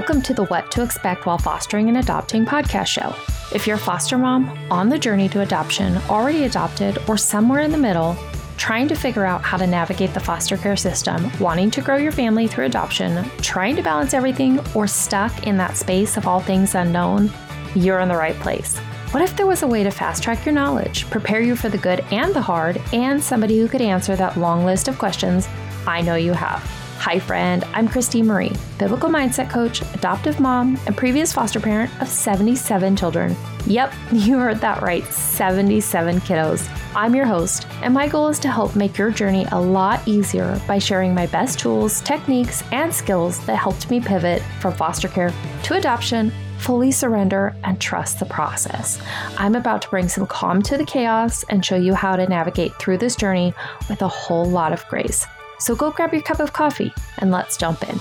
Welcome to the What to Expect While Fostering and Adopting podcast show. If you're a foster mom on the journey to adoption, already adopted, or somewhere in the middle, trying to figure out how to navigate the foster care system, wanting to grow your family through adoption, trying to balance everything, or stuck in that space of all things unknown, you're in the right place. What if there was a way to fast track your knowledge, prepare you for the good and the hard, and somebody who could answer that long list of questions I know you have? Hi, friend. I'm Christine Marie, biblical mindset coach, adoptive mom, and previous foster parent of 77 children. Yep, you heard that right 77 kiddos. I'm your host, and my goal is to help make your journey a lot easier by sharing my best tools, techniques, and skills that helped me pivot from foster care to adoption fully surrender and trust the process. I'm about to bring some calm to the chaos and show you how to navigate through this journey with a whole lot of grace. So go grab your cup of coffee and let's jump in.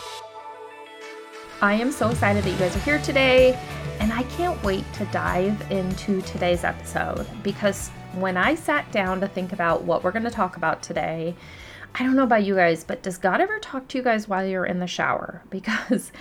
I am so excited that you guys are here today, and I can't wait to dive into today's episode because when I sat down to think about what we're going to talk about today, I don't know about you guys, but does God ever talk to you guys while you're in the shower? Because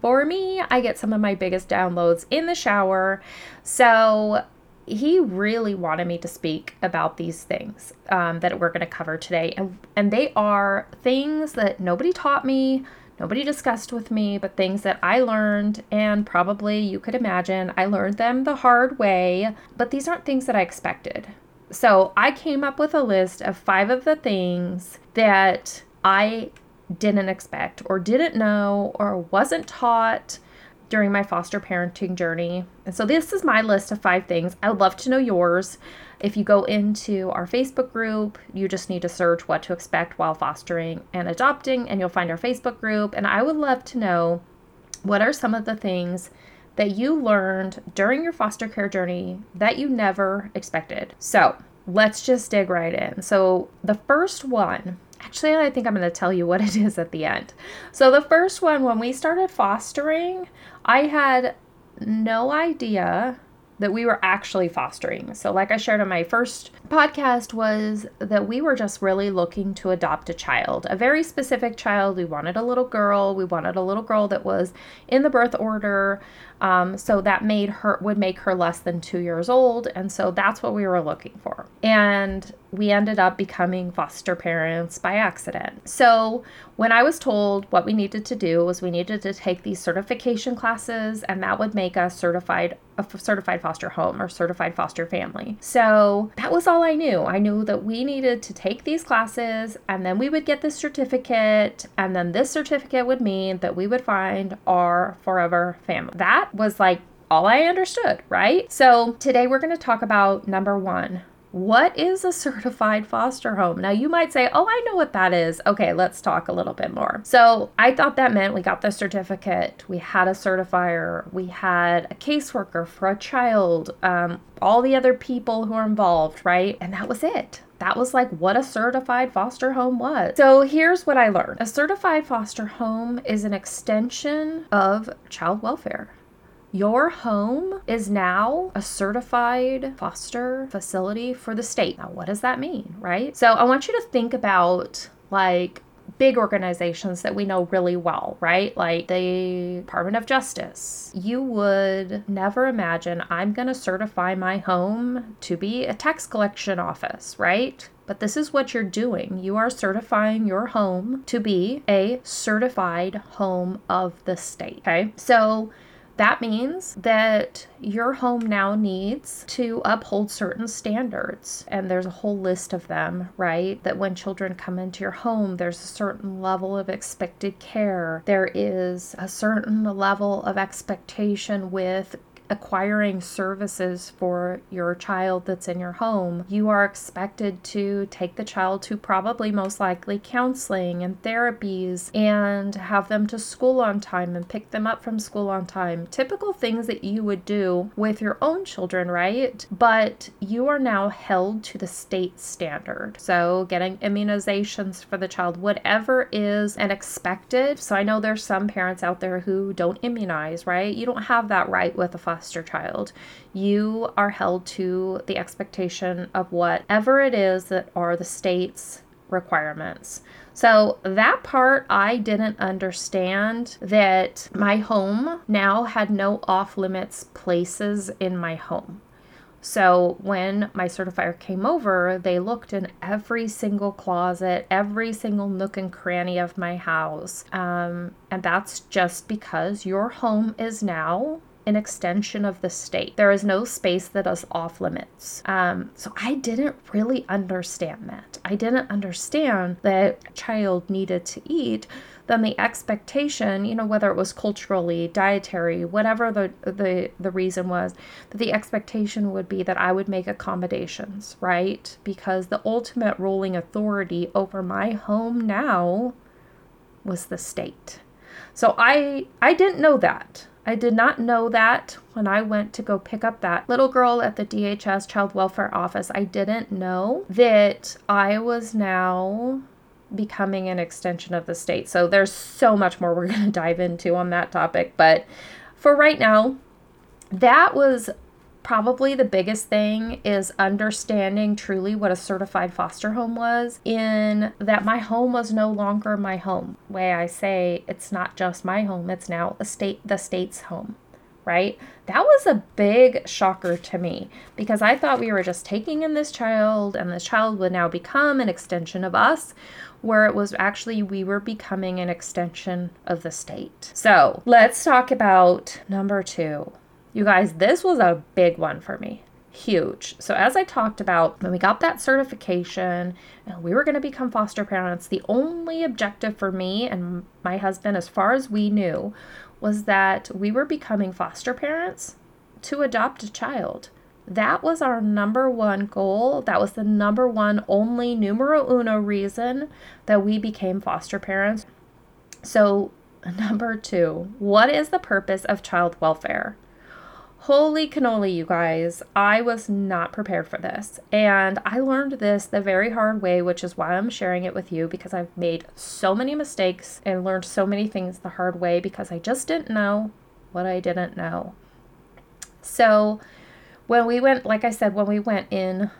for me, I get some of my biggest downloads in the shower. So he really wanted me to speak about these things um, that we're going to cover today. And, and they are things that nobody taught me, nobody discussed with me, but things that I learned. And probably you could imagine I learned them the hard way, but these aren't things that I expected. So I came up with a list of five of the things that I didn't expect or didn't know or wasn't taught during my foster parenting journey. And so this is my list of five things. I would love to know yours. If you go into our Facebook group, you just need to search what to expect while fostering and adopting, and you'll find our Facebook group. And I would love to know what are some of the things that you learned during your foster care journey that you never expected. So let's just dig right in. So, the first one Actually, I think I'm going to tell you what it is at the end. So, the first one, when we started fostering, I had no idea that we were actually fostering. So, like I shared on my first podcast, was that we were just really looking to adopt a child, a very specific child. We wanted a little girl. We wanted a little girl that was in the birth order. Um, so that made her would make her less than two years old, and so that's what we were looking for. And we ended up becoming foster parents by accident. So when I was told what we needed to do was we needed to take these certification classes, and that would make us certified a certified foster home or certified foster family. So that was all I knew. I knew that we needed to take these classes, and then we would get this certificate, and then this certificate would mean that we would find our forever family. That was like all I understood, right? So today we're going to talk about number one. What is a certified foster home? Now, you might say, Oh, I know what that is. Okay, let's talk a little bit more. So, I thought that meant we got the certificate, we had a certifier, we had a caseworker for a child, um, all the other people who are involved, right? And that was it that was like what a certified foster home was. So here's what I learned a certified foster home is an extension of child welfare. Your home is now a certified foster facility for the state. Now, what does that mean, right? So, I want you to think about like big organizations that we know really well, right? Like the Department of Justice. You would never imagine I'm going to certify my home to be a tax collection office, right? But this is what you're doing. You are certifying your home to be a certified home of the state. Okay. So that means that your home now needs to uphold certain standards. And there's a whole list of them, right? That when children come into your home, there's a certain level of expected care. There is a certain level of expectation with acquiring services for your child that's in your home, you are expected to take the child to probably most likely counseling and therapies and have them to school on time and pick them up from school on time. Typical things that you would do with your own children, right? But you are now held to the state standard. So, getting immunizations for the child, whatever is an expected. So, I know there's some parents out there who don't immunize, right? You don't have that right with a foster child. You are held to the expectation of whatever it is that are the state's requirements. So that part I didn't understand that my home now had no off limits places in my home. So when my certifier came over, they looked in every single closet, every single nook and cranny of my house. Um, and that's just because your home is now an extension of the state. There is no space that is off limits. Um, so I didn't really understand that. I didn't understand that a child needed to eat then the expectation, you know, whether it was culturally, dietary, whatever the the the reason was, that the expectation would be that I would make accommodations, right? Because the ultimate ruling authority over my home now was the state. So I I didn't know that. I did not know that when I went to go pick up that little girl at the DHS child welfare office. I didn't know that I was now becoming an extension of the state. So there's so much more we're going to dive into on that topic. But for right now, that was probably the biggest thing is understanding truly what a certified foster home was in that my home was no longer my home way i say it's not just my home it's now a state the state's home right that was a big shocker to me because i thought we were just taking in this child and this child would now become an extension of us where it was actually we were becoming an extension of the state. So let's talk about number two. You guys, this was a big one for me. Huge. So, as I talked about, when we got that certification and we were going to become foster parents, the only objective for me and my husband, as far as we knew, was that we were becoming foster parents to adopt a child. That was our number one goal. That was the number one, only numero uno reason that we became foster parents. So, number two, what is the purpose of child welfare? Holy cannoli, you guys. I was not prepared for this. And I learned this the very hard way, which is why I'm sharing it with you because I've made so many mistakes and learned so many things the hard way because I just didn't know what I didn't know. So, when we went, like I said, when we went in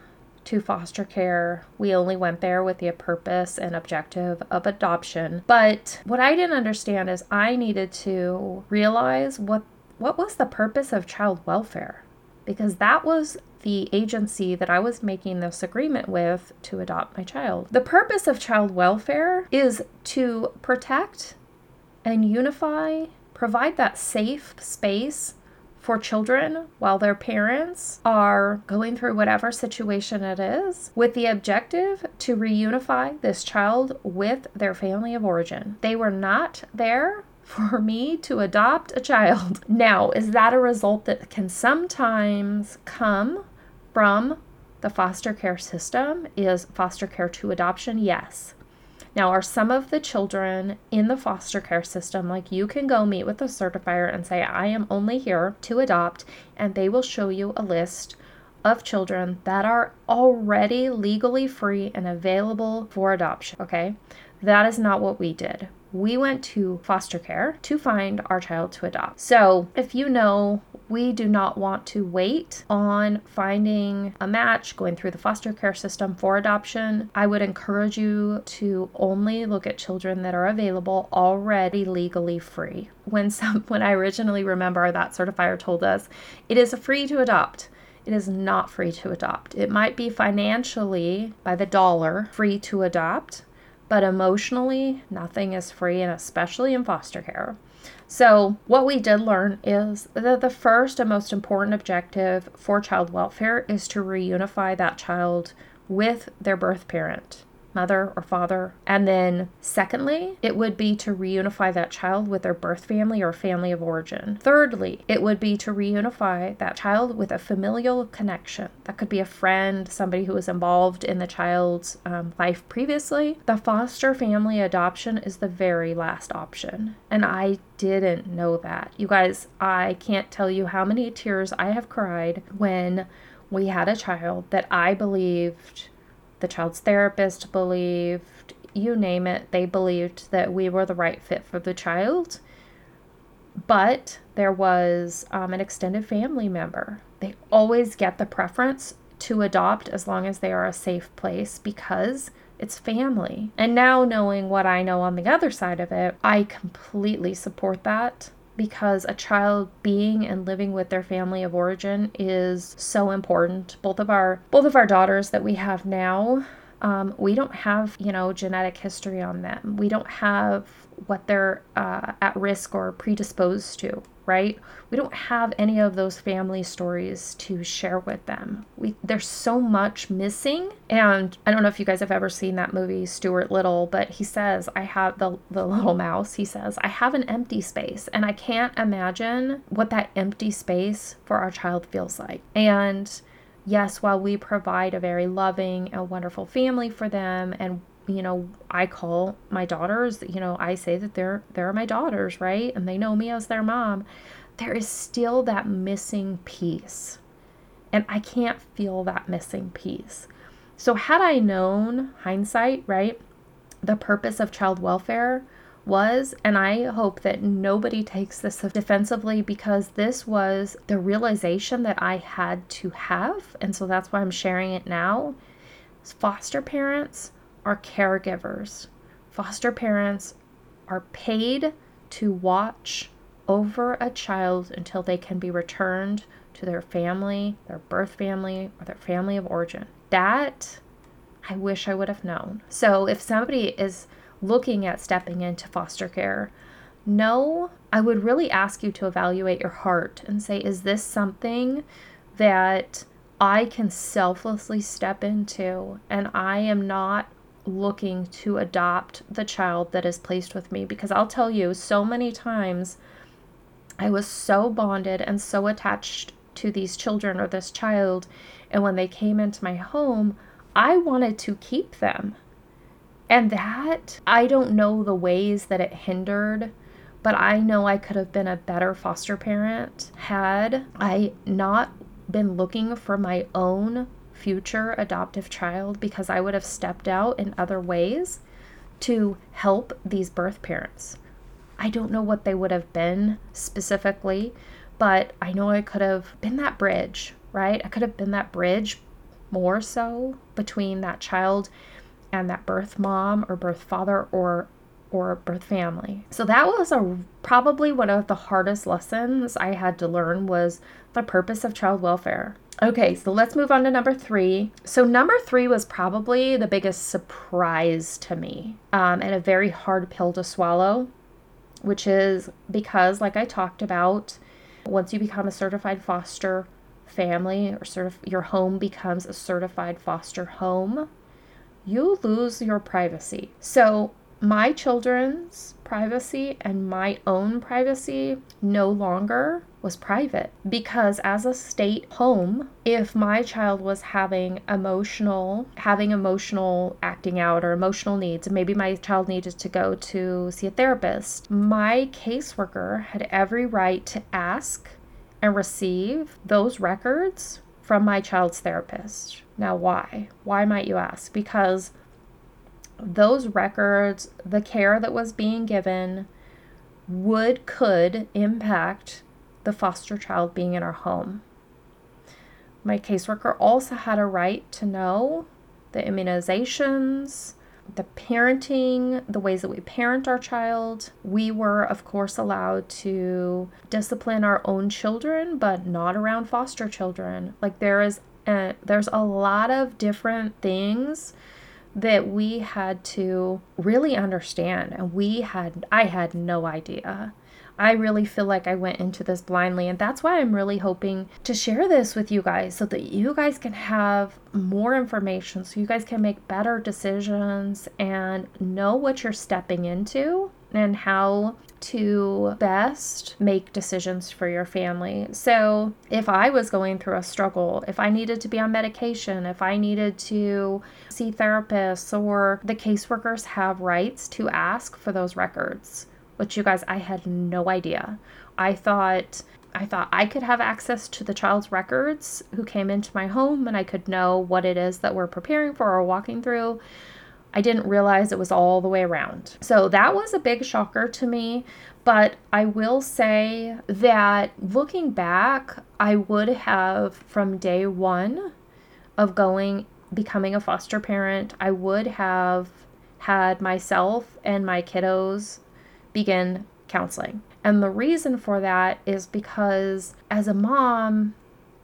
to foster care, we only went there with the purpose and objective of adoption. But what I didn't understand is I needed to realize what what was the purpose of child welfare? Because that was the agency that I was making this agreement with to adopt my child. The purpose of child welfare is to protect and unify, provide that safe space for children while their parents are going through whatever situation it is with the objective to reunify this child with their family of origin. They were not there for me to adopt a child. Now, is that a result that can sometimes come from the foster care system? Is foster care to adoption? Yes. Now, are some of the children in the foster care system like you can go meet with a certifier and say, I am only here to adopt, and they will show you a list of children that are already legally free and available for adoption. Okay, that is not what we did we went to foster care to find our child to adopt. So, if you know we do not want to wait on finding a match, going through the foster care system for adoption, I would encourage you to only look at children that are available already legally free. When some when I originally remember that certifier told us it is free to adopt. It is not free to adopt. It might be financially by the dollar free to adopt, but emotionally, nothing is free, and especially in foster care. So, what we did learn is that the first and most important objective for child welfare is to reunify that child with their birth parent mother or father. And then, secondly, it would be to reunify that child with their birth family or family of origin. Thirdly, it would be to reunify that child with a familial connection. That could be a friend, somebody who was involved in the child's um, life previously. The foster family adoption is the very last option. And I didn't know that. You guys, I can't tell you how many tears I have cried when we had a child that I believed the child's therapist believed, you name it, they believed that we were the right fit for the child. But there was um, an extended family member. They always get the preference to adopt as long as they are a safe place because It's family. And now, knowing what I know on the other side of it, I completely support that because a child being and living with their family of origin is so important. Both of our both of our daughters that we have now, um, we don't have you know genetic history on them. We don't have what they're uh, at risk or predisposed to right? We don't have any of those family stories to share with them. We there's so much missing. And I don't know if you guys have ever seen that movie Stuart Little, but he says, I have the the little mouse, he says, I have an empty space and I can't imagine what that empty space for our child feels like. And yes, while we provide a very loving and wonderful family for them and you know i call my daughters you know i say that they're they're my daughters right? And they know me as their mom. There is still that missing piece. And i can't feel that missing piece. So had i known hindsight right the purpose of child welfare was and i hope that nobody takes this defensively because this was the realization that i had to have and so that's why i'm sharing it now foster parents are caregivers. Foster parents are paid to watch over a child until they can be returned to their family, their birth family, or their family of origin. That I wish I would have known. So if somebody is looking at stepping into foster care, no, I would really ask you to evaluate your heart and say, is this something that I can selflessly step into and I am not looking to adopt the child that is placed with me. Because I'll tell you so many times I was so bonded and so attached to these children or this child and when they came into my home I wanted to keep them. And that I don't know the ways that it hindered but I know I could have been a better foster parent had I not been looking for my own future adoptive child because I would have stepped out in other ways to help these birth parents. I don't know what they would have been specifically, but I know I could have been that bridge, right? I could have been that bridge more so between that child and that birth mom or birth father or or birth family. So that was a probably one of the hardest lessons I had to learn was the purpose of child welfare. Okay, so let's move on to number three. So, number three was probably the biggest surprise to me um, and a very hard pill to swallow, which is because, like I talked about, once you become a certified foster family or certif- your home becomes a certified foster home, you lose your privacy. So, my children's privacy and my own privacy no longer was private. Because as a state home if my child was having emotional having emotional acting out or emotional needs maybe my child needed to go to see a therapist my caseworker had every right to ask and receive those records from my child's therapist. Now why? Why might you ask? Because those records, the care that was being given, would, could impact the foster child being in our home. My caseworker also had a right to know the immunizations, the parenting, the ways that we parent our child. We were, of course, allowed to discipline our own children, but not around foster children. Like there is, a, there's a lot of different things that we had to really understand and we had I had no idea. I really feel like I went into this blindly and that's why I'm really hoping to share this with you guys so that you guys can have more information so you guys can make better decisions and know what you're stepping into and how to best make decisions for your family. So, if I was going through a struggle, if I needed to be on medication, if I needed to see therapists, or the caseworkers have rights to ask for those records, which you guys, I had no idea. I thought I thought I could have access to the child's records who came into my home and I could know what it is that we're preparing for or walking through. I didn't realize it was all the way around. So that was a big shocker to me. But I will say that looking back, I would have from day one of going becoming a foster parent, I would have had myself and my kiddos begin counseling. And the reason for that is because as a mom,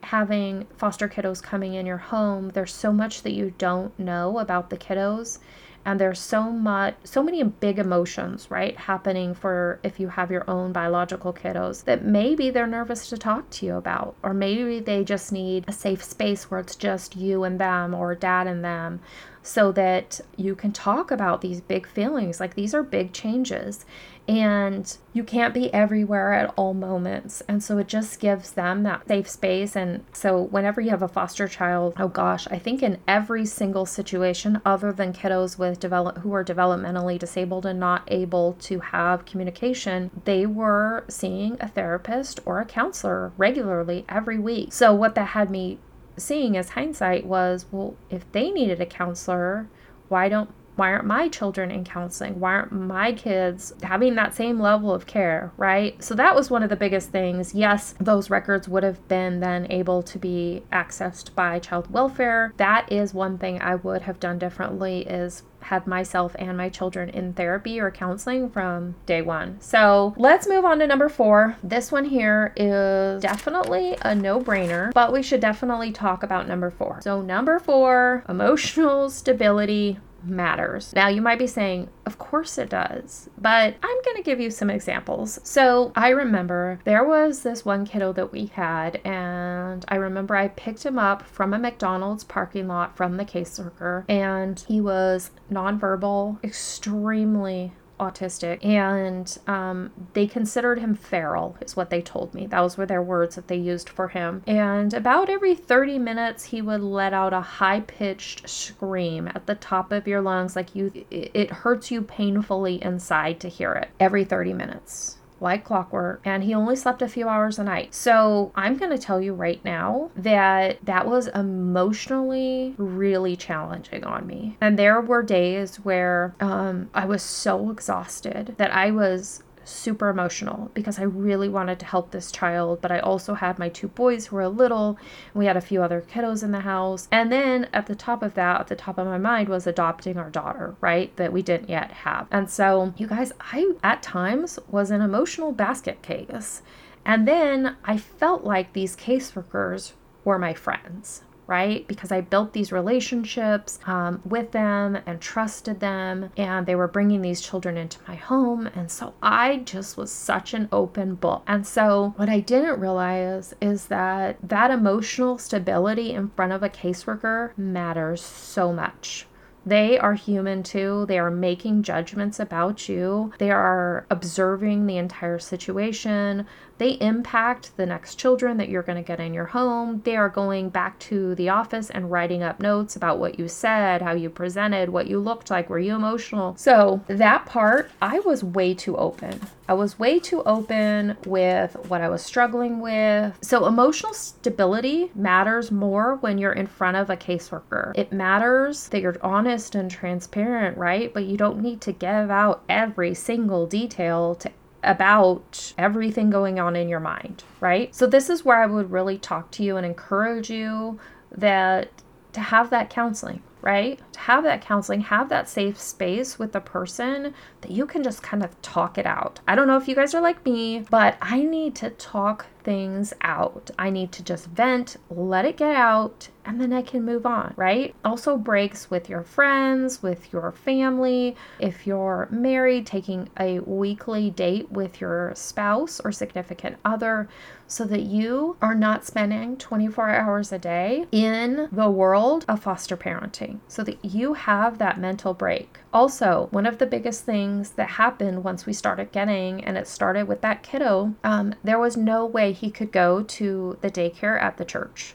having foster kiddos coming in your home, there's so much that you don't know about the kiddos. And there's so much so many big emotions right happening for if you have your own biological kiddos that maybe they're nervous to talk to you about or maybe they just need a safe space where it's just you and them or dad and them so that you can talk about these big feelings. Like these are big changes and you can't be everywhere at all moments. And so it just gives them that safe space. And so whenever you have a foster child, oh gosh, I think in every single situation, other than kiddos with develop who are developmentally disabled and not able to have communication, they were seeing a therapist or a counselor regularly every week. So what that had me seeing as hindsight was, well, if they needed a counselor, why don't why aren't my children in counseling? Why aren't my kids having that same level of care, right? So that was one of the biggest things. Yes, those records would have been then able to be accessed by child welfare. That is one thing I would have done differently is had myself and my children in therapy or counseling from day one. So let's move on to number four. This one here is definitely a no brainer, but we should definitely talk about number four. So, number four, emotional stability matters. Now, you might be saying, of course it does, but I'm going to give you some examples. So, I remember there was this one kiddo that we had, and I remember I picked him up from a McDonald's parking lot from the caseworker, and he was nonverbal, extremely autistic, and um, they considered him feral, is what they told me. Those were their words that they used for him. And about every 30 minutes, he would let out a high pitched scream at the top of your lungs, like you, it hurts you painfully inside to hear it every 30 minutes like clockwork, and he only slept a few hours a night. So I'm going to tell you right now that that was emotionally really challenging on me. And there were days where um, I was so exhausted that I was super emotional because I really wanted to help this child, but I also had my two boys who were little. we had a few other kiddos in the house. And then at the top of that, at the top of my mind was adopting our daughter, right? That we didn't yet have. And so, you guys, I at times was an emotional basket case. And then I felt like these caseworkers were my friends right? Because I built these relationships um, with them and trusted them, and they were bringing these children into my home. And so I just was such an open book. And so what I didn't realize is that that emotional stability in front of a caseworker matters so much. They are human too. They are making judgments about you. They are observing the entire situation they impact the next children that you're going to get in your home. They are going back to the office and writing up notes about what you said, how you presented, what you looked like, were you emotional. So, that part, I was way too open. I was way too open with what I was struggling with. So, emotional stability matters more when you're in front of a caseworker. It matters that you're honest and transparent, right? But you don't need to give out every single detail to about everything going on in your mind, right? So this is where I would really talk to you and encourage you that to have that counseling, right? To have that counseling, have that safe space with the person that you can just kind of talk it out. I don't know if you guys are like me, but I need to talk things out. I need to just vent, let it get out, and then I can move on, right? Also, breaks with your friends, with your family. If you're married, taking a weekly date with your spouse or significant other so that you are not spending 24 hours a day in the world of foster parenting, so that you have that mental break. Also, one of the biggest things that happened once we started getting, and it started with that kiddo, um, there was no way he could go to the daycare at the church.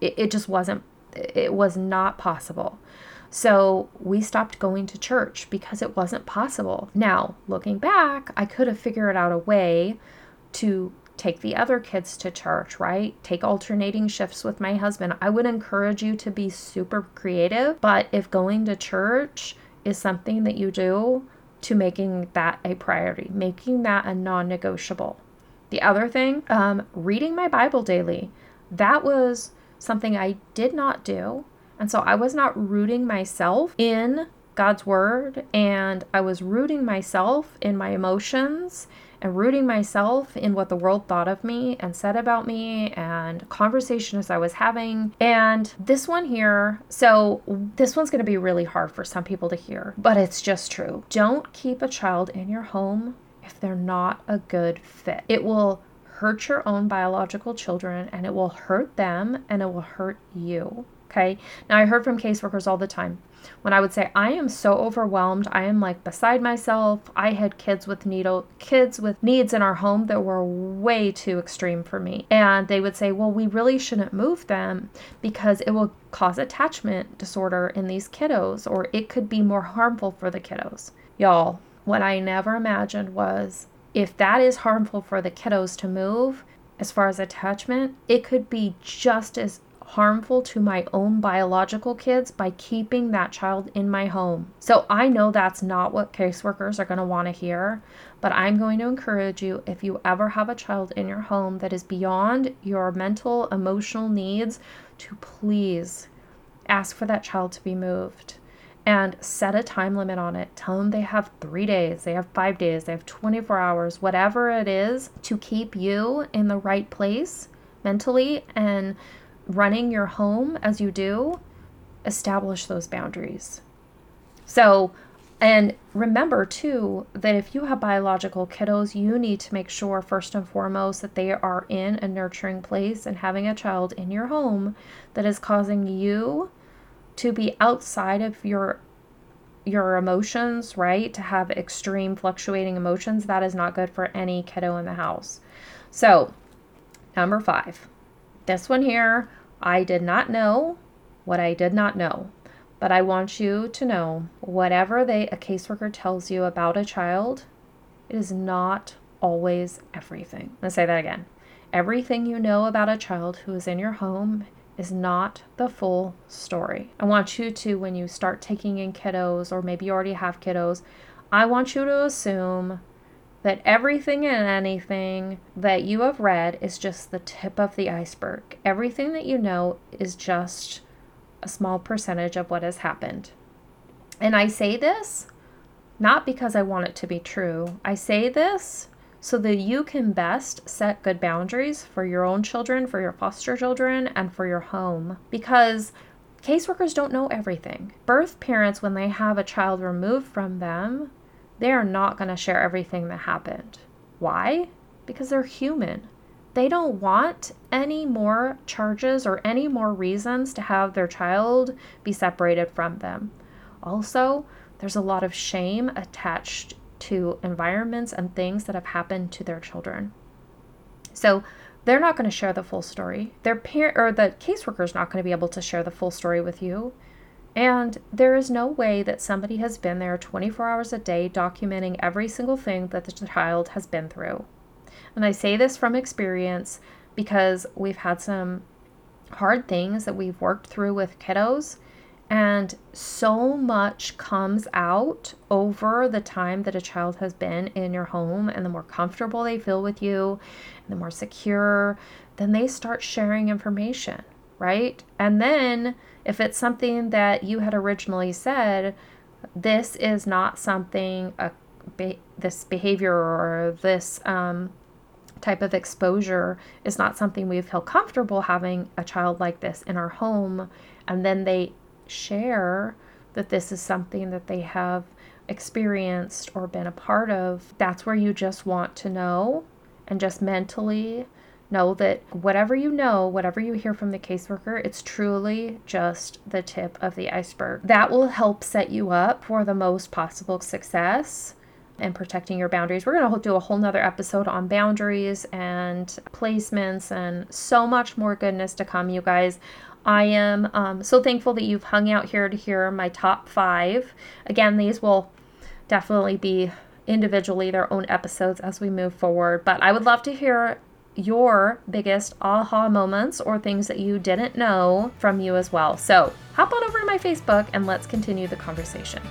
It, it just wasn't, it was not possible. So we stopped going to church because it wasn't possible. Now, looking back, I could have figured out a way to take the other kids to church, right? Take alternating shifts with my husband. I would encourage you to be super creative, but if going to church is something that you do to making that a priority, making that a non negotiable. The other thing, um, reading my Bible daily, that was something I did not do. And so I was not rooting myself in God's word and I was rooting myself in my emotions and rooting myself in what the world thought of me and said about me and conversations I was having. And this one here, so this one's going to be really hard for some people to hear, but it's just true. Don't keep a child in your home if they're not a good fit. It will hurt your own biological children and it will hurt them and it will hurt you. Okay. Now, I heard from caseworkers all the time when I would say, I am so overwhelmed. I am like beside myself. I had kids with needle kids with needs in our home that were way too extreme for me. And they would say, Well, we really shouldn't move them because it will cause attachment disorder in these kiddos, or it could be more harmful for the kiddos. Y'all, what I never imagined was if that is harmful for the kiddos to move, as far as attachment, it could be just as harmful to my own biological kids by keeping that child in my home. So I know that's not what caseworkers are going to want to hear, but I'm going to encourage you if you ever have a child in your home that is beyond your mental, emotional needs, to please ask for that child to be moved and set a time limit on it. Tell them they have three days, they have five days, they have 24 hours, whatever it is to keep you in the right place mentally and running your home as you do, establish those boundaries. So, and remember too that if you have biological kiddos, you need to make sure, first and foremost, that they are in a nurturing place and having a child in your home that is causing you to be outside of your your emotions, right? To have extreme fluctuating emotions, that is not good for any kiddo in the house. So, number five, this one here, I did not know what I did not know. But I want you to know whatever they a caseworker tells you about a child, it is not always everything. Let's say that again. Everything you know about a child who is in your home is not the full story. I want you to, when you start taking in kiddos, or maybe you already have kiddos, I want you to assume that everything and anything that you have read is just the tip of the iceberg. Everything that you know is just a small percentage of what has happened. And I say this not because I want it to be true. I say this so that you can best set good boundaries for your own children, for your foster children, and for your home. Because caseworkers don't know everything. Birth parents, when they have a child removed from them, they are not going to share everything that happened. Why? Because they're human. They don't want any more charges or any more reasons to have their child be separated from them. Also, there's a lot of shame attached to environments and things that have happened to their children. So, they're not going to share the full story. Their parent or the caseworker is not going to be able to share the full story with you. And there is no way that somebody has been there 24 hours a day documenting every single thing that the child has been through. And I say this from experience because we've had some hard things that we've worked through with kiddos. And so much comes out over the time that a child has been in your home, and the more comfortable they feel with you, the more secure, then they start sharing information, right? And then if it's something that you had originally said, this is not something, a, be, this behavior or this um, type of exposure is not something we feel comfortable having a child like this in our home. And then they share that this is something that they have experienced or been a part of. That's where you just want to know and just mentally know that whatever you know, whatever you hear from the caseworker, it's truly just the tip of the iceberg. That will help set you up for the most possible success and protecting your boundaries. We're going to do a whole nother episode on boundaries and placements and so much more goodness to come, you guys. I am um, so thankful that you've hung out here to hear my top five. Again, these will definitely be individually their own episodes as we move forward, but I would love to hear your biggest aha moments or things that you didn't know from you as well. So hop on over to my Facebook and let's continue the conversation.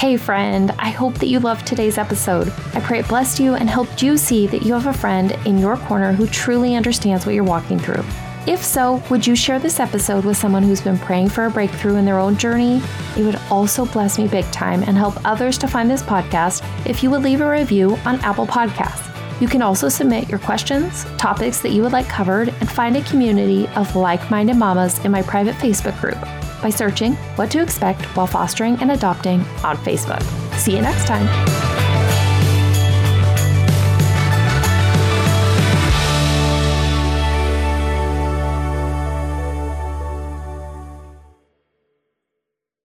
Hey, friend, I hope that you loved today's episode. I pray it blessed you and helped you see that you have a friend in your corner who truly understands what you're walking through. If so, would you share this episode with someone who's been praying for a breakthrough in their own journey? It would also bless me big time and help others to find this podcast if you would leave a review on Apple Podcasts. You can also submit your questions, topics that you would like covered, and find a community of like minded mamas in my private Facebook group by searching What to Expect While Fostering and Adopting on Facebook. See you next time.